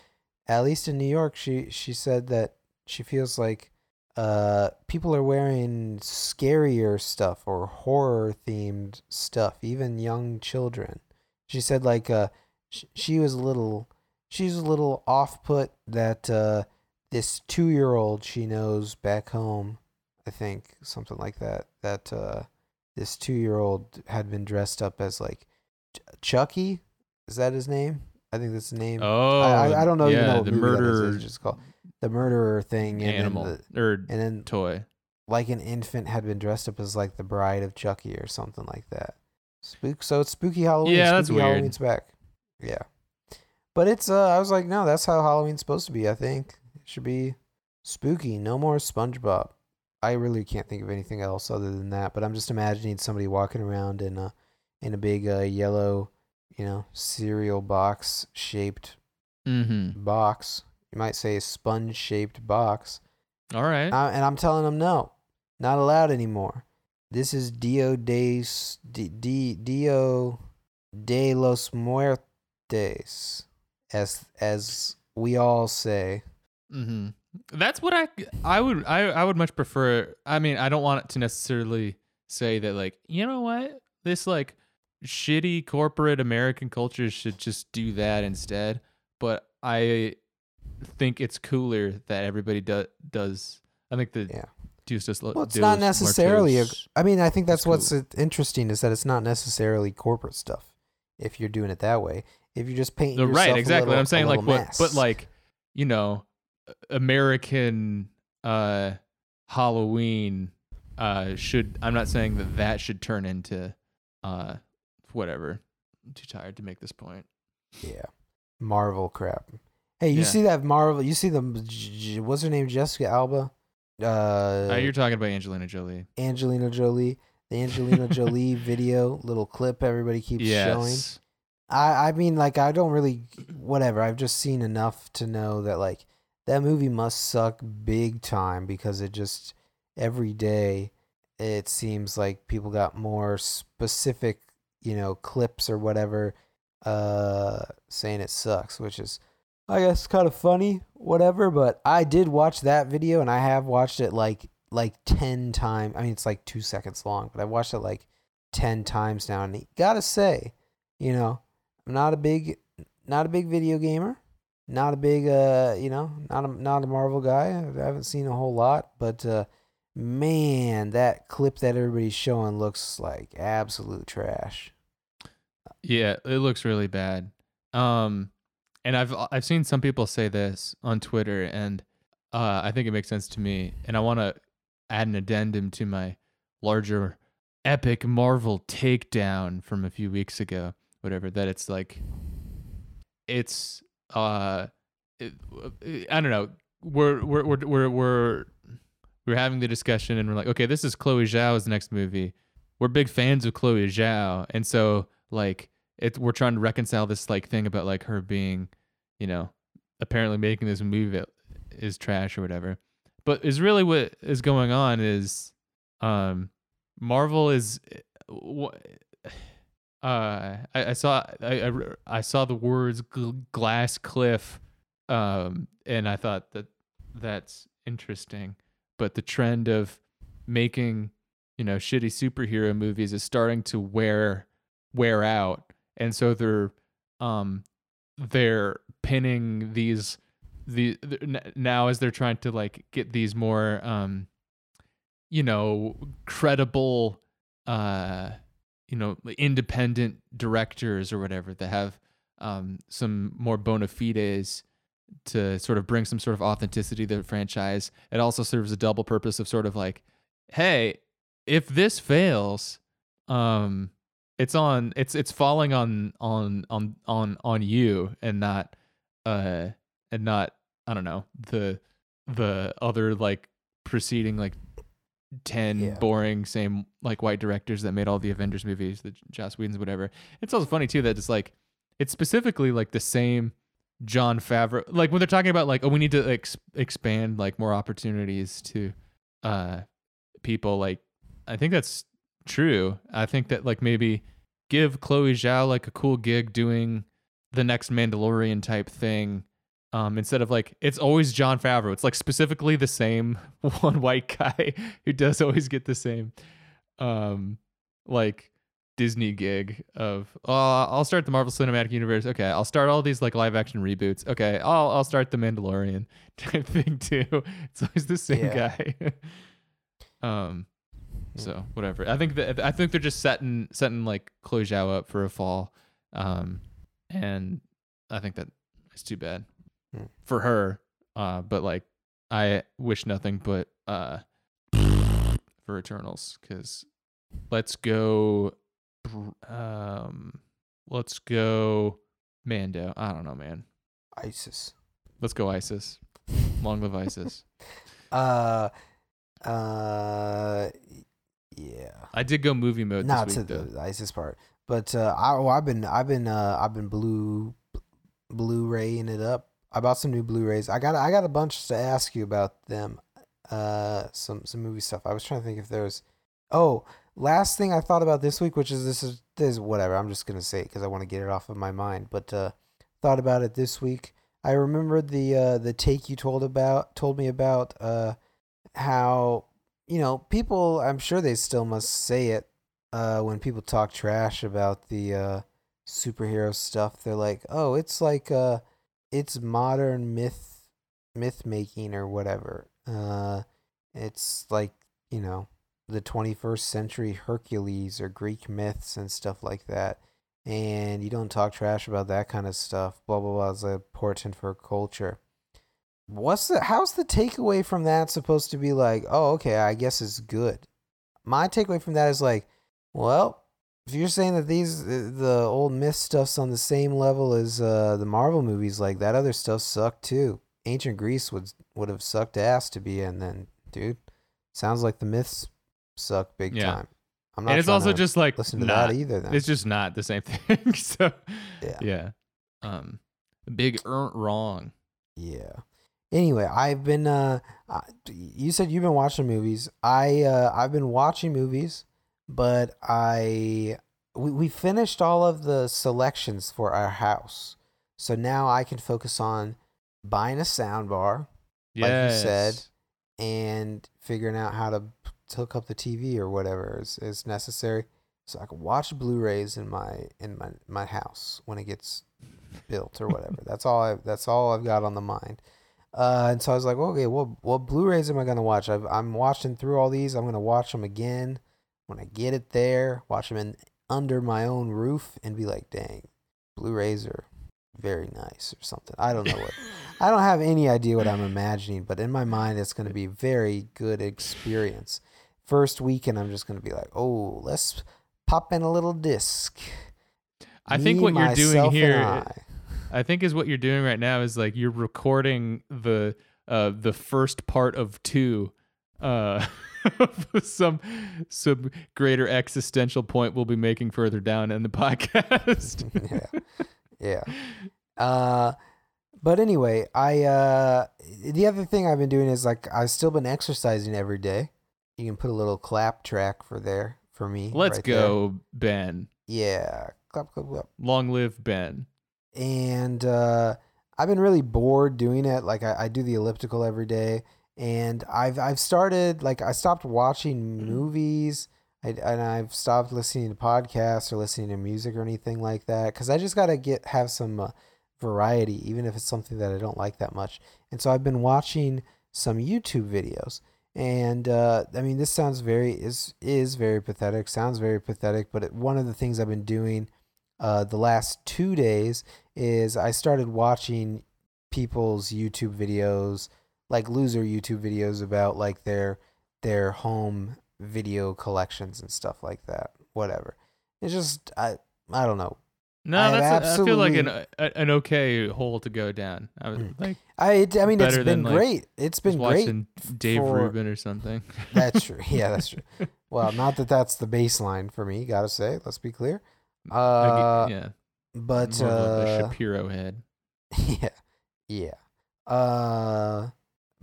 at least in New York, she she said that she feels like uh people are wearing scarier stuff or horror themed stuff, even young children. She said like uh sh- she was a little she's a little off put that uh this two year old she knows back home I think something like that. That uh, this two-year-old had been dressed up as like Ch- Chucky. Is that his name? I think that's the name. Oh, I, I, I don't know. Yeah, even know the movie that is. murder It's just called the murderer thing. And animal Then the, or and then toy. like an infant had been dressed up as like the bride of Chucky or something like that. Spook. So it's spooky Halloween. Yeah, that's weird. Halloween's back. Yeah, but it's. uh I was like, no, that's how Halloween's supposed to be. I think it should be spooky. No more SpongeBob. I really can't think of anything else other than that. But I'm just imagining somebody walking around in a in a big uh, yellow, you know, cereal box shaped Mm-hmm. box. You might say a sponge shaped box. All right. I, and I'm telling them no, not allowed anymore. This is Dio de s- Di- Di- Dio de los Muertes, as as we all say. Mm-hmm. That's what I I would I I would much prefer. I mean, I don't want it to necessarily say that like you know what this like shitty corporate American culture should just do that instead. But I think it's cooler that everybody do, does. I think the Yeah. Dios dos Well, it's not necessarily. A, I mean, I think that's what's uh, interesting is that it's not necessarily corporate stuff. If you're doing it that way, if you're just painting No, yourself right, exactly. little- I'm saying like what, but like you know, American uh Halloween uh should. I'm not saying that that should turn into uh whatever. I'm too tired to make this point. Yeah. Marvel crap. Hey, you Yeah. see that Marvel? You see the J- J- what's her name? Jessica Alba, uh, Uh, you're talking about Angelina Jolie. Angelina Jolie. The Angelina Jolie video, little clip everybody keeps showing. Yes. I I mean like I don't really whatever. I've just seen enough to know that like that movie must suck big time because it just every day it seems like people got more specific, you know, clips or whatever uh saying it sucks, which is I guess kind of funny, whatever, but I did watch that video and I have watched it like like 10 times. I mean it's like 2 seconds long, but I watched it like 10 times now and got to say, you know, I'm not a big not a big video gamer. Not a big uh, you know, not a not a Marvel guy. I haven't seen a whole lot, but uh man, that clip that everybody's showing looks like absolute trash. Yeah, it looks really bad. Um, and I've I've seen some people say this on Twitter, and uh, I think it makes sense to me. And I want to add an addendum to my larger epic Marvel takedown from a few weeks ago. Whatever that it's like, it's uh, it, I don't know. We're we're we're we're we're we're having the discussion, and we're like, okay, this is Chloe Zhao's next movie. We're big fans of Chloe Zhao, and so like it we're trying to reconcile this like thing about like her being, you know, apparently making this movie is trash or whatever. But is really what is going on is um Marvel is wh- uh I, I saw I, I I saw the words gl- glass cliff um and I thought that that's interesting but the trend of making you know shitty superhero movies is starting to wear wear out and so they're um they're pinning these the, now as they're trying to like get these more um you know credible uh you know independent directors or whatever that have um some more bona fides to sort of bring some sort of authenticity to the franchise. It also serves a double purpose of sort of like hey if this fails um it's on it's it's falling on on on on on you and not uh and not i don't know the the other like preceding like 10 Yeah. boring same like white directors that made all the avengers movies the joss whedon's whatever it's also funny too that it's like it's specifically like the same jon favreau like when they're talking about like oh we need to ex- expand like more opportunities to uh people like i think that's true i think that like maybe give chloe zhao like a cool gig doing the next mandalorian type thing um, instead of like it's always Jon Favreau. It's like specifically the same one white guy who does always get the same um like Disney gig of oh I'll start the Marvel Cinematic Universe. Okay, I'll start all these like live action reboots. Okay, I'll I'll start the Mandalorian type thing too. It's always the same Yeah. guy. um so whatever. I think that I think they're just setting setting like Chloe Zhao up for a fall. Um and I think that it's too bad Hmm. for her. Uh, but like, I wish nothing but uh for Eternals because let's go. Um, let's go Mando. I don't know, man. ISIS. Let's go ISIS. Long live ISIS. Uh, uh, yeah. I did go movie mode Not this to week the, though. the ISIS part, but uh, I, well, I've been, I've been, uh, I've been blue, Blu-raying it up. I bought some new Blu-rays. I got, I got a bunch to ask you about them. Uh, some, some movie stuff. I was trying to think if there was. Oh, last thing I thought about this week, which is this is this is whatever. I'm just gonna say it because I want to get it off of my mind. But uh, thought about it this week. I remembered the uh, the take you told about told me about uh, how you know people. I'm sure they still must say it uh, when people talk trash about the uh, superhero stuff. They're like, oh, it's like uh, it's modern myth myth making or whatever. Uh, it's like you know the 21st century Hercules or Greek myths and stuff like that. And you don't talk trash about that kind of stuff. Blah blah blah is important for culture. What's the how's the takeaway from that supposed to be like? Oh, okay, I guess it's good. My takeaway from that is like, well, if you're saying that these uh, the old myth stuff's on the same level as uh, the Marvel movies, like that other stuff sucked too. Ancient Greece would would have sucked ass to be in. Then, dude, sounds like the myths suck big Yeah. time. I'm and it's also just like listen to not, that either. Then, it's just not the same thing. so Yeah. yeah, um, big er- wrong. Yeah. Anyway, I've been uh you said you've been watching movies. I uh I've been watching movies, but I we we finished all of the selections for our house. So now I can focus on buying a sound bar Like you said, and figuring out how to hook up the TV or whatever is, is necessary so I can watch Blu-rays in my in my my house when it gets built or whatever. that's all I that's all I've got on the mind. Uh, and so I was like, okay, what what Blu-rays am I gonna watch? I've, I'm watching through all these. I'm gonna watch them again when I get it there. Watch them in under my own roof and be like, dang, Blu-rays are very nice or something. I don't know what. I don't have any idea what I'm imagining, but in my mind, it's going to be a very good experience. First weekend, I'm just going to be like, oh, let's pop in a little disc. I think what you're doing myself, and here, I. Think is what you're doing right now is like you're recording the uh the first part of two uh some some greater existential point we'll be making further down in the podcast. yeah, yeah. Uh, but anyway, I uh, the other thing I've been doing is like I've still been exercising every day. You can put a little clap track for there for me. Let's right there. go, Ben. Yeah, clap, clap, clap. Long live Ben. And uh, I've been really bored doing it. Like I, I do the elliptical every day, and I've I've started like I stopped watching movies, I, and I've stopped listening to podcasts or listening to music or anything like that because I just gotta get have some uh, variety, even if it's something that I don't like that much. And so I've been watching some YouTube videos. And uh, I mean, this sounds very is is very pathetic. Sounds very pathetic, but it, one of the things I've been doing uh, the last two days is I started watching people's YouTube videos, like loser YouTube videos about like their their home video collections and stuff like that. Whatever. It's just I I don't know. No, I that's a, I feel like an a, an okay hole to go down. I was Mm. like I it- I mean it's been than, like, great. It's just been great. watching Dave for- Rubin or something. That's true. Yeah, that's true. Well, not that that's the baseline for me. Gotta say, let's be clear. Uh, yeah, but more of a- a uh, Shapiro head. yeah, yeah. Uh,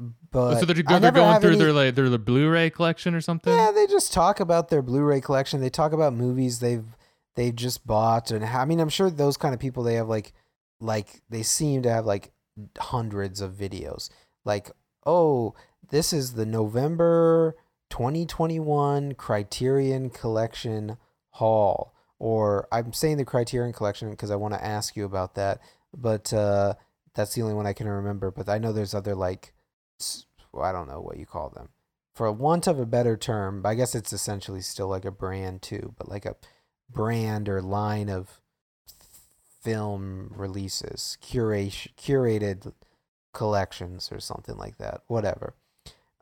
Oh, but so they're, go- they're going through any- their like their the Blu-ray collection or something. Yeah, they just talk about their Blu-ray collection. They talk about movies they've they've just bought, and how, I mean, I'm sure those kind of people they have like like they seem to have like hundreds of videos. Like, oh, this is the November 2021 Criterion Collection haul, or I'm saying the Criterion Collection because I want to ask you about that, but uh, that's the only one I can remember. But I know there's other like I don't know what you call them for want of a better term, I guess it's essentially still like a brand too, but like a brand or line of film releases, curation, curated collections or something like that. Whatever.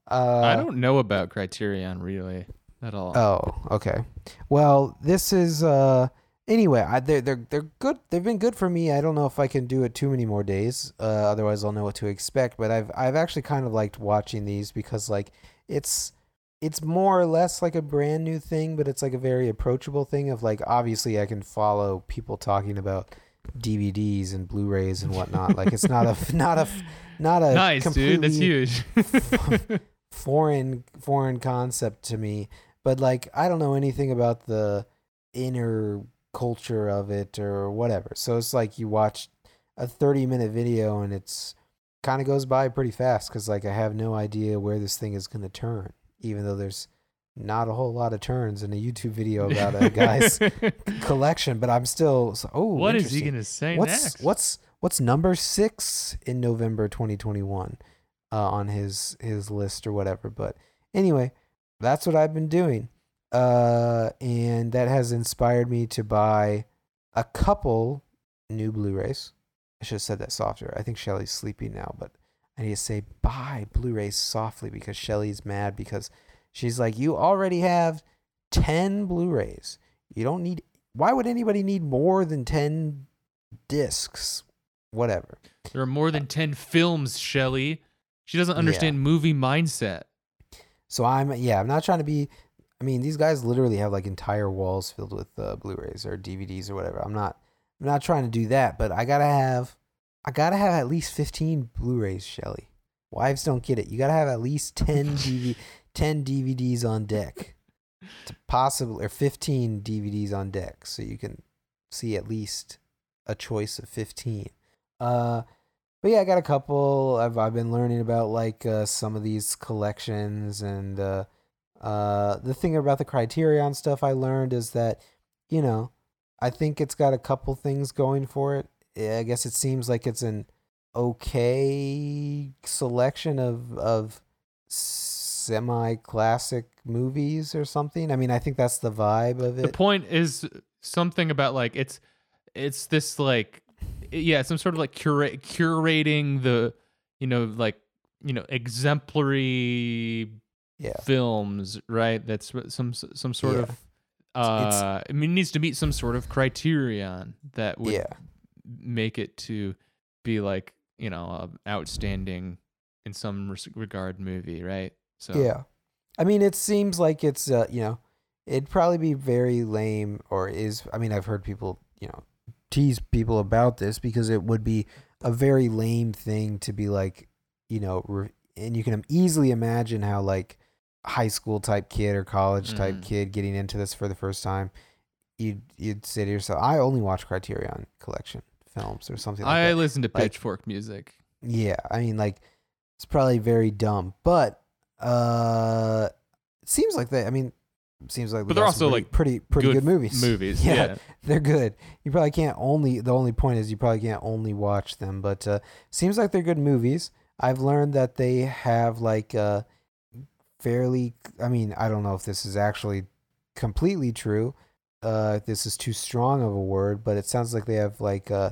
Uh, I don't know about Criterion really at all. Oh, okay. Well, this is uh anyway, I they're they're they're good. They've been good for me. I don't know if I can do it too many more days. Uh otherwise I'll know what to expect, but I've I've actually kind of liked watching these because like it's it's more or less like a brand new thing, but it's like a very approachable thing of like obviously I can follow people talking about DVDs and Blu-rays and whatnot. like it's not a not a not a nice, dude. That's huge. foreign foreign concept to me but like i don't know anything about the inner culture of it or whatever so it's like you watch a 30 minute video and it's kind of goes by pretty fast because like i have no idea where this thing is going to turn even though there's not a whole lot of turns in a youtube video about a guy's collection but i'm still so- oh what is he gonna say what's next? what's what's number six in November 2021 uh, on his his list or whatever. But anyway, that's what I've been doing, uh, and that has inspired me to buy a couple new Blu-rays. I should have said that softer. I think Shelly's sleeping now, but I need to say buy Blu-rays softly because Shelly's mad because she's like, you already have ten Blu-rays. You don't need. Why would anybody need more than ten discs? Whatever. There are more than 10 films, Shelly. She doesn't understand movie mindset. So I'm yeah, I'm not trying to be. I mean, these guys literally have like entire walls filled with uh, Blu-rays or DVDs or whatever. I'm not. I'm not trying to do that, but I gotta have. I gotta have at least 15 Blu-rays, Shelly. Wives don't get it. You gotta have at least 10 DV, 10 DVDs on deck, to possibly or 15 DVDs on deck, so you can see at least a choice of 15. Uh, but yeah, I got a couple. I've I've been learning about like uh, some of these collections and uh, uh, the thing about the Criterion stuff I learned is that you know I think it's got a couple things going for it. I guess it seems like it's an okay selection of of semi classic movies or something. I mean, I think that's the vibe of it. The point is something about like it's it's this like yeah, some sort of like curate curating the you know like you know exemplary yeah. films, right? That's some some sort Yeah. of uh I mean it needs to meet some sort of criterion that would Yeah. make it to be like, you know, a outstanding in some regard movie, right? So Yeah. I mean, it seems like it's, uh, you know, it'd probably be very lame or is, I mean, I've heard people, you know, tease people about this because it would be a very lame thing to be like, you know, re- and you can easily imagine how like high school type kid or college type Mhm. kid getting into this for the first time, you'd, you'd say to yourself, I only watch Criterion collection films or something like I that. listen to Like- Pitchfork music. Yeah, I mean, like it's probably very dumb, but uh, it seems like they. I mean, seems like But they're also, pretty, like, pretty pretty good, movies. Movies, Yeah, yeah. they're good. You probably can't only. The only point is you probably can't only watch them, but uh, seems like they're good movies. I've learned that they have like uh, fairly. I mean, I don't know if this is actually completely true. Uh, this is too strong of a word, but it sounds like they have like uh,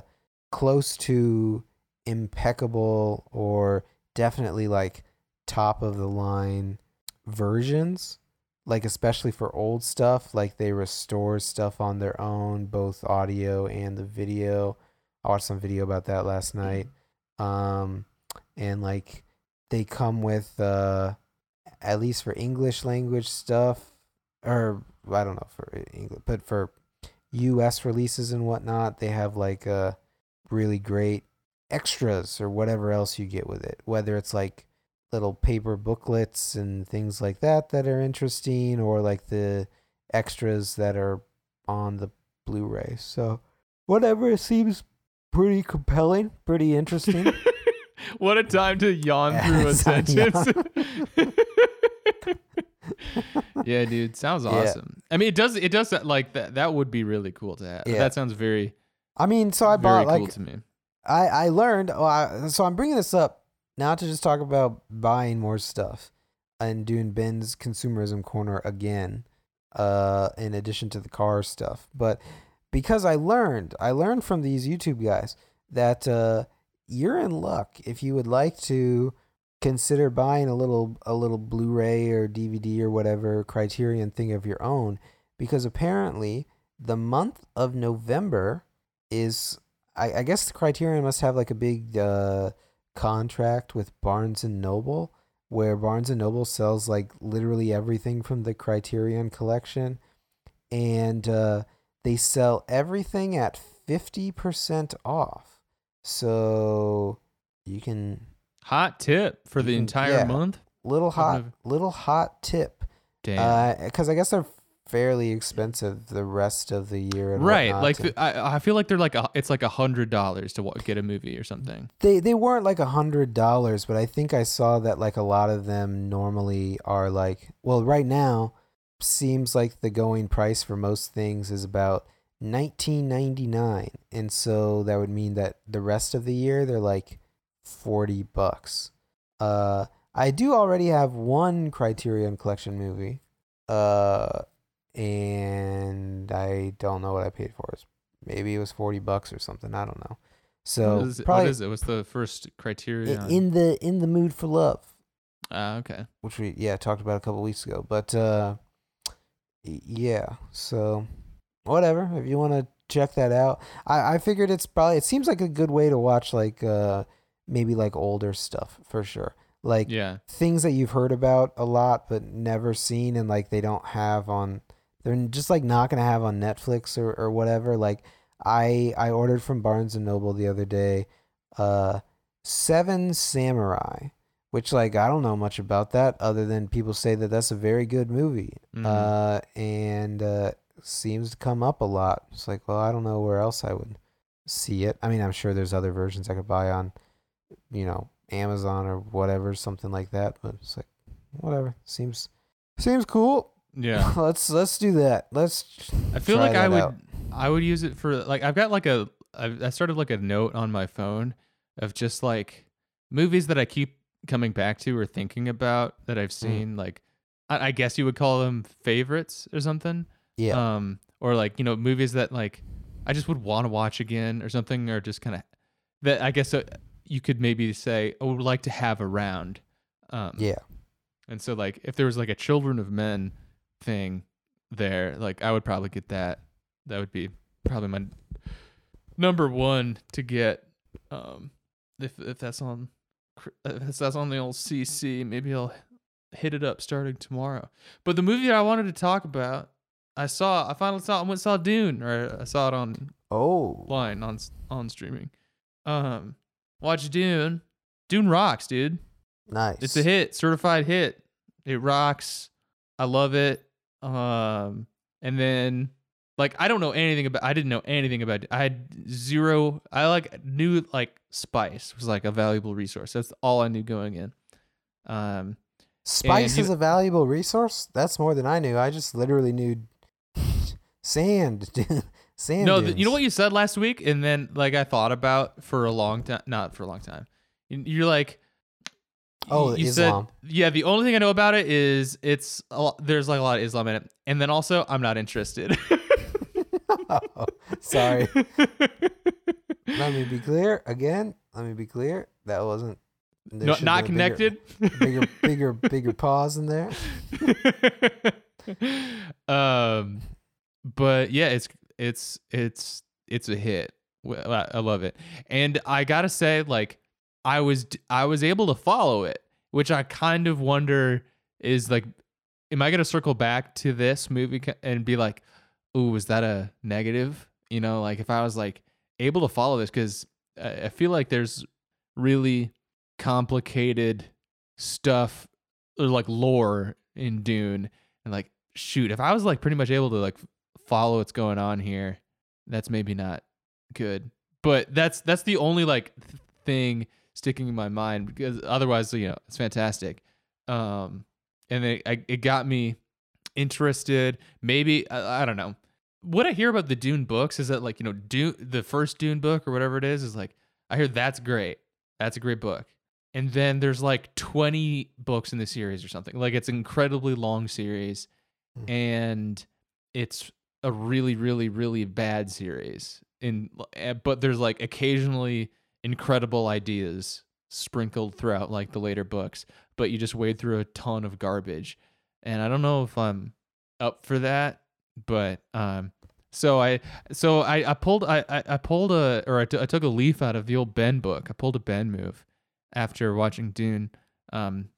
close to impeccable or definitely like top of the line versions like especially for old stuff like they restore stuff on their own both audio and the video. I watched some video about that last night. Um and like they come with uh at least for english language stuff or i don't know for english but for us releases and whatnot they have like uh really great extras or whatever else you get with it. Whether it's like little paper booklets and things like that that are interesting or like the extras that are on the blu-ray so whatever it seems pretty compelling pretty interesting what a time to yawn through a sentence. yeah, dude, sounds Yeah. awesome. I mean, it does. It does uh, like that. That would be really cool to have. Yeah. That sounds very, i mean so i bought cool like to me. I I learned. Oh, I, so I'm bringing this up not to just talk about buying more stuff and doing Ben's consumerism corner again, uh, in addition to the car stuff, but because I learned, I learned from these YouTube guys that uh, you're in luck. If you would like to consider buying a little a little Blu-ray or DVD or whatever Criterion thing of your own, because apparently the month of November is I, I guess the Criterion must have like a big uh, contract with Barnes and Noble, where Barnes and Noble sells like literally everything from the Criterion collection, and uh, they sell everything at fifty percent off. So you can Hot tip for the can- entire yeah. month. little hot little hot tip, Damn. because I guess they're fairly expensive the rest of the year. Right. Like the, I, I feel like they're like a, it's like a hundred dollars to get a movie or something. they they weren't like a hundred dollars, but I think I saw that like a lot of them normally are like well right now seems like the going price for most things is about nineteen ninety nine, and so that would mean that the rest of the year they're like forty bucks. Uh, I do already have one Criterion Collection movie, uh, and I don't know what I paid for it. Maybe it was forty bucks or something. I don't know. So what is, it, probably what is it? What's the first criteria? in the in the mood for love Ah, okay. which we yeah talked about a couple weeks ago but uh yeah so whatever. If you want to check that out, I I figured it's probably it seems like a good way to watch like uh maybe like older stuff for sure. Like Yeah. things that you've heard about a lot but never seen and like they don't have on they're just like not gonna have on Netflix or, or whatever. Like I I ordered from Barnes and Noble the other day uh Seven Samurai, which like I don't know much about that other than people say that that's a very good movie. Mhm. Uh and uh seems to come up a lot. It's like, well, I don't know where else I would see it. I mean, I'm sure there's other versions I could buy on you know, Amazon or whatever, something like that. But it's like, whatever. Seems seems cool. Yeah. let's let's do that. Let's. I feel like I would out. I would use it for like I've got like a I started like a note on my phone of just like movies that I keep coming back to or thinking about that Mm. I've seen like I, I guess you would call them favorites or something. Yeah. Um or like, you know, movies that like I just would want to watch again or something or just kind of that I guess uh, you could maybe say I would like to have around. Um yeah. and so like if there was like a Children of Men thing there, like I would probably get that. That would be probably my number one to get. Um, if if that's on, if that's on the old CC, maybe I'll hit it up starting tomorrow. But the movie I wanted to talk about, I saw. I finally saw. I went saw Dune, or I saw it on Oh. line on on streaming. Um, watch Dune. Dune rocks, dude. Nice. It's a hit, certified hit. It rocks. I love it. Um, and then like I don't know anything about. I didn't know anything about. I had zero. I like knew like spice was like a valuable resource. That's all I knew going in. Um, Spice and is a valuable resource. That's more than I knew. I just literally knew sand. sand. no, th- you know what you said last week, and then like I thought about for a long time. Not for a long time. You're like. Oh, you Islam. Said, yeah, the only thing I know about it is it's a lot, there's like a lot of Islam in it, and then also I'm not interested. Oh, sorry. Let me be clear again. Let me be clear. That wasn't. no, not a bigger- connected. Bigger, bigger, bigger pause in there. um, but yeah, it's it's it's it's a hit. I I love it, and I gotta say, like, I was I was able to follow it, which I kind of wonder is like, am I gonna circle back to this movie and be like, ooh, was that a negative? You know, like if I was like able to follow this, because I feel like there's really complicated stuff or like lore in Dune and like shoot if I was like pretty much able to like follow what's going on here that's maybe not good but that's that's the only like th- thing sticking in my mind because otherwise you know it's fantastic. Um and it I, it got me interested. Maybe I, I don't know. What I hear about the Dune books is that like you know Dune the first Dune book or whatever it is is like I hear that's great. That's a great book. And then there's like 20 books in the series or something. Like it's an incredibly long series Mhm. and it's a really really really bad series in eh, but there's like occasionally incredible ideas sprinkled throughout like the later books but you just wade through a ton of garbage. And i don't know if i'm up for that but um so i so i i pulled i i, pulled a or I t- I took a leaf out of the old ben book. I pulled a ben move after watching dune um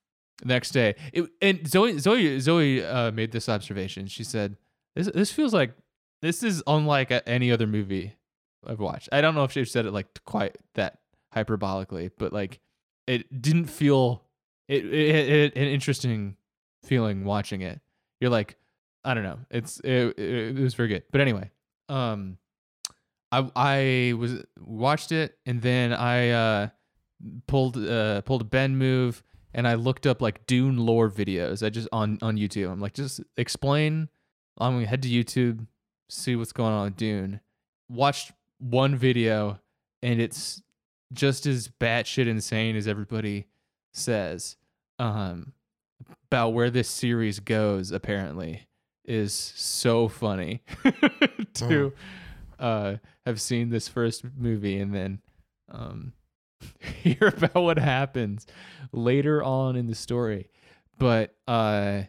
next day. It, and zoe zoe zoe uh, made this observation. She said this this feels like this is unlike any other movie i've watched. I don't know if she said it like quite that hyperbolically but like it didn't feel it, it, it an interesting feeling watching it. You're like i don't know. It's it, it, it was very good. But anyway um i i was watched it and then i uh pulled uh pulled a ben move and i looked up like dune lore videos. I just on on youtube. I'm like just explain i'm gonna head to youtube see what's going on with dune. Watched one video and it's just as batshit insane as everybody says um about where this series goes apparently is so funny to uh have seen this first movie and then um hear about what happens later on in the story. But uh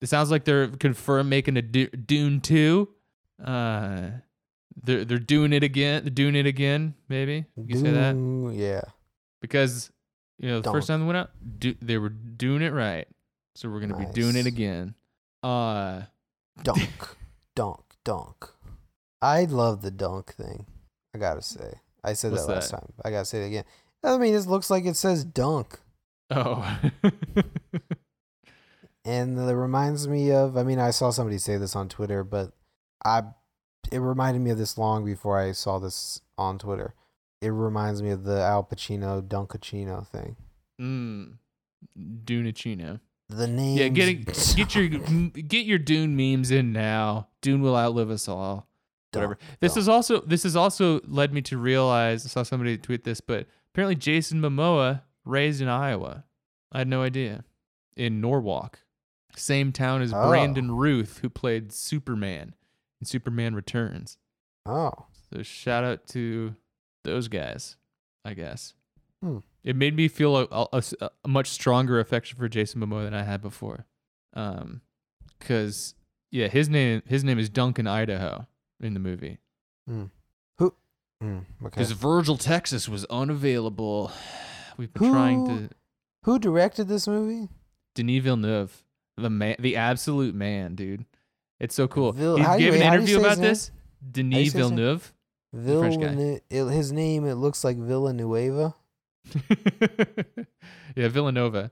it sounds like they're confirmed making a Du- dune 2 Uh, they're they're doing it again. They're doing it again. Maybe you say that Yeah. because you know the first time they went out, do, they were doing it right. So we're gonna be doing it again. Uh, Dunk. dunk. Dunk. I love the dunk thing. I gotta say. I said What's that last that? time. I gotta say it again. I mean, it looks like it says dunk. oh, and it reminds me of i mean i saw somebody say this on twitter but i it reminded me of this long before i saw this on twitter it reminds me of the al pacino dunkachino thing mm, Dunachino. the name Yeah, get getting get your get your Dune memes in now. Dune will outlive us all. whatever. This is also this has also led me to realize I saw somebody tweet this, but apparently Jason Momoa raised in Iowa. I had no idea. In Norwalk, same town as Oh. Brandon Routh, who played Superman Superman Returns. oh So shout out to those guys, I guess. Hmm. It made me feel a much stronger affection for Jason Momoa than I had before. Um, cause yeah, his name his name is Duncan Idaho in the movie. who mm, okay Because Virgil Texas was unavailable. We've been trying to who directed this movie Denis Villeneuve, the man, the absolute man, dude. It's so cool. Vil- he gave an wait, how do you interview about this. Denis? Villeneuve. French guy. His name it looks like villanueva yeah, Villanova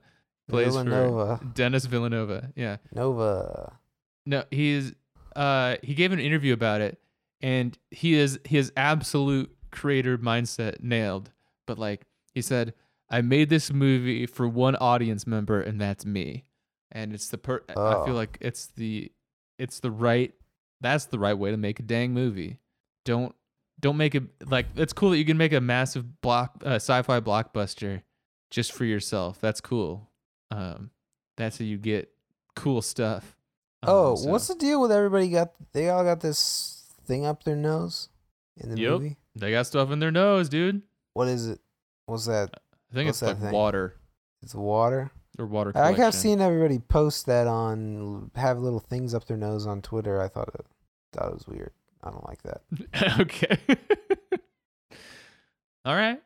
plays villanova for Dennis Villanova. Yeah. nova No, he is. Uh, he gave an interview about it, and he is his absolute creator mindset nailed. But like he said, I made this movie for one audience member, and that's me. And it's the per. I Oh. feel like it's the, it's the right. That's the right way to make a dang movie. Don't don't make it like it's cool that you can make a massive block uh, sci-fi blockbuster just for yourself. That's cool. Um, that's how you get cool stuff. Um, Oh, so- what's the deal with everybody got they all got this thing up their nose in the Yep. movie? They got stuff in their nose, dude. What is it? What's that? I think What's it's that like thing? water It's water. Or water. I Collection. have seen everybody post that on have little things up their nose on Twitter. I thought it thought it was weird. I don't like that. okay. all right.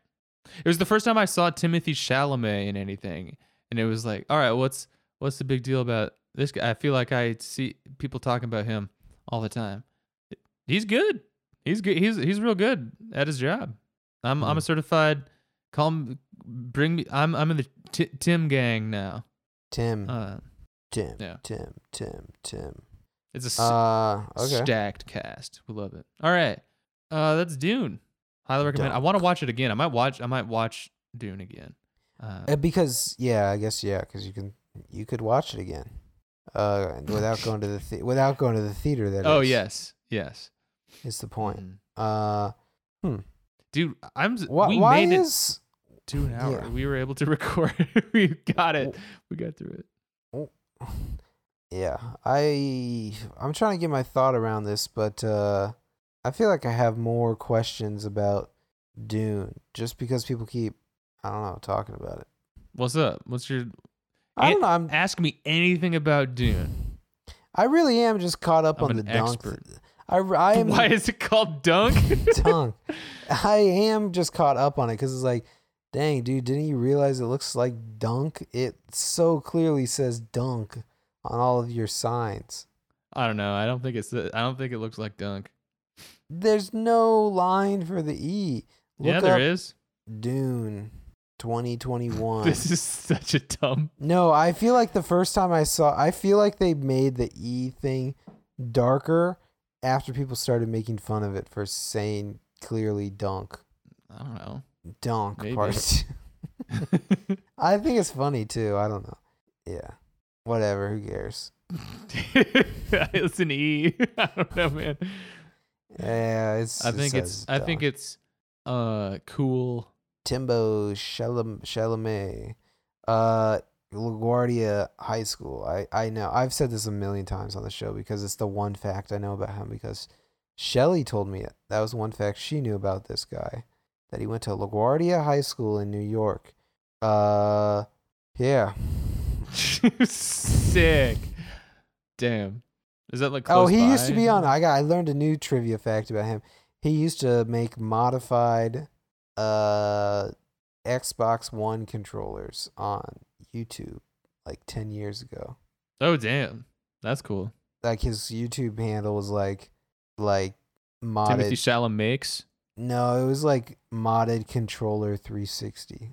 It was the first time I saw Timothy Chalamet in anything, and it was like, all right, what's what's the big deal about this guy? I feel like I see people talking about him all the time. He's good. He's good. He's he's real good at his job. I'm I'm a Hmm. certified. Call. Bring me. I'm I'm in the t- Tim gang now. Tim, Uh, Tim, yeah. Tim, Tim, Tim. it's a s- Uh, okay. stacked cast. We love it. All right. Uh that's Dune. Highly recommend. I want to watch it again. I might watch I might watch Dune again. Uh, Uh, because yeah, I guess yeah, because you can you could watch it again, uh, without going to the the- without going to the theater. That oh is, yes. Yes. is the point. Mhm. Uh, Dude, I'm why we why made is it to an hour. yeah. We were able to record. we got it. We got through it. yeah I I'm trying to get my thought around this, but uh, I feel like I have more questions about Dune just because people keep I don't know talking about it. What's up? What's your I don't know. I'm, ask me anything about Dune? I really am just caught up I'm on the dunk. expert. I I am Why is it called Dunk? dunk. I am just caught up on it because it's like, dang, dude, didn't you realize it looks like dunk? It so clearly says dunk on all of your signs. I don't know. I don't think it's I don't think it looks like Dunk. There's no line for the E. Look yeah, there is. Dune 2021. This is such a dumb no, I feel like the first time I saw, I feel like they made the E thing darker after people started making fun of it for saying clearly dunk. I don't know. Dunk Maybe. part two. I think it's funny too. I don't know. Yeah. Whatever. Who cares? it's an E. I don't know, man. Yeah, it's. I it think it's. says I think it's. Uh, cool. Timbo Chalam- Chalamet, uh, LaGuardia High School. I I know. I've said this a million times on the show because it's the one fact I know about him. Because Shelly told me it. That was one fact she knew about this guy. That he went to LaGuardia High School in New York. Uh, yeah. Sick. Damn. Is that like? Oh, he used to be on. I got. I learned a new trivia fact about him. He used to make modified uh Xbox One controllers on YouTube like ten years ago. Oh damn, that's cool. Like his YouTube handle was like like Timothy modded. Chalamet makes. No, it was like modded controller 360.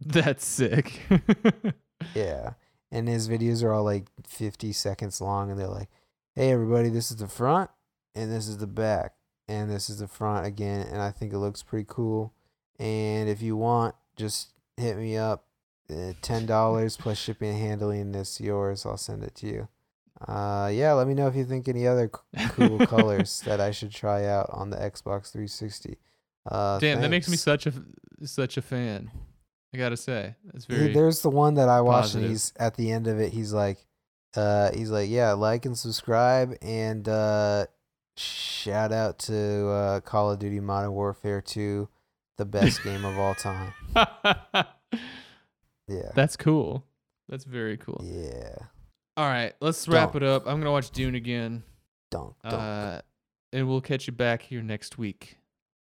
That's sick. Yeah. And his videos are all like 50 seconds long and they're like, "Hey everybody, this is the front and this is the back and this is the front again and I think it looks pretty cool. And if you want, just hit me up. Uh, $10 plus shipping and handling and it's yours. I'll send it to you." Uh yeah, let me know if you think any other c- cool colors that I should try out on the Xbox 360. Uh Damn, that makes me such a such a fan. I gotta say, that's very. There's the one that I watched, positive. and he's at the end of it. He's like, uh, he's like, yeah, like and subscribe, and uh, shout out to uh, Call of Duty Modern Warfare 2, the best game of all time. Yeah, that's cool. That's very cool. yeah. All right, let's wrap Dunk. it up. I'm gonna watch Dune again, Dunk, dunk. uh, and we'll catch you back here next week.